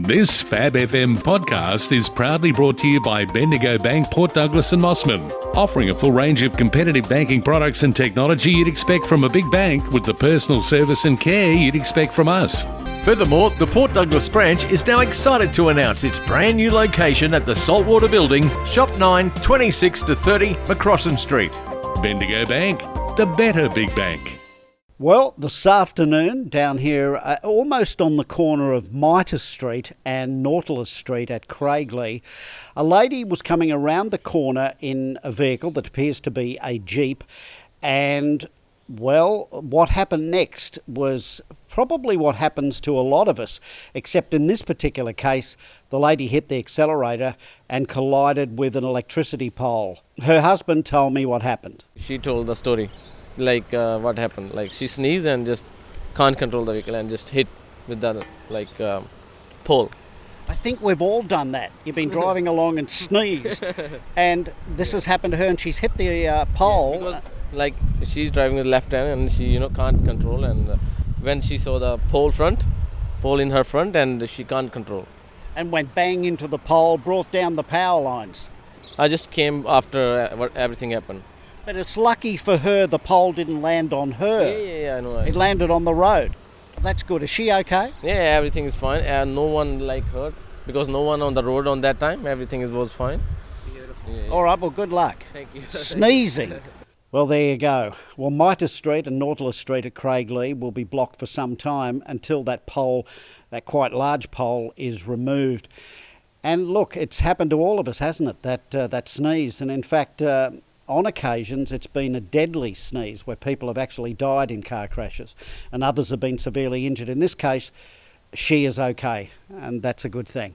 This Fab FM podcast is proudly brought to you by Bendigo Bank, Port Douglas and Mossman, offering a full range of competitive banking products and technology you'd expect from a big bank with the personal service and care you'd expect from us. Furthermore, the Port Douglas branch is now excited to announce its brand new location at the Saltwater Building, Shop 9, 26 to 30 Macrossan Street. Bendigo Bank, the better big bank. Well, this afternoon down here, uh, almost on the corner of Mitre Street and Nautilus Street at Craiglie, a lady was coming around the corner in a vehicle that appears to be a Jeep. And, well, what happened next was probably what happens to a lot of us, except in this particular case, the lady hit the accelerator and collided with an electricity pole. Her husband told me what happened. she told the story like uh, what happened like she sneezed and just can't control the vehicle and just hit with the like um, pole I think we've all done that. You've been driving along and sneezed, and this has happened to her, and she's hit the uh, pole. because like she's driving with left hand and she you know can't control and uh, when she saw the pole front pole in her front and she can't control and went bang into the pole, brought down the power lines. i just came after uh, what everything happened But it's lucky for her the pole didn't land on her. yeah yeah, yeah i know It landed on the road. That's good. Is she okay? yeah everything is fine and no one like hurt because no one on the road on that time everything is, was fine beautiful yeah, yeah. All right, well, good luck. thank you Sneezing. Well, there you go. Well, Mitre Street and Nautilus Street at Craiglie will be blocked for some time until that pole, that quite large pole, is removed. And look, it's happened to all of us, hasn't it? That uh, that sneeze, and in fact, uh, on occasions, it's been a deadly sneeze where people have actually died in car crashes, and others have been severely injured. In this case, she is okay, and that's a good thing.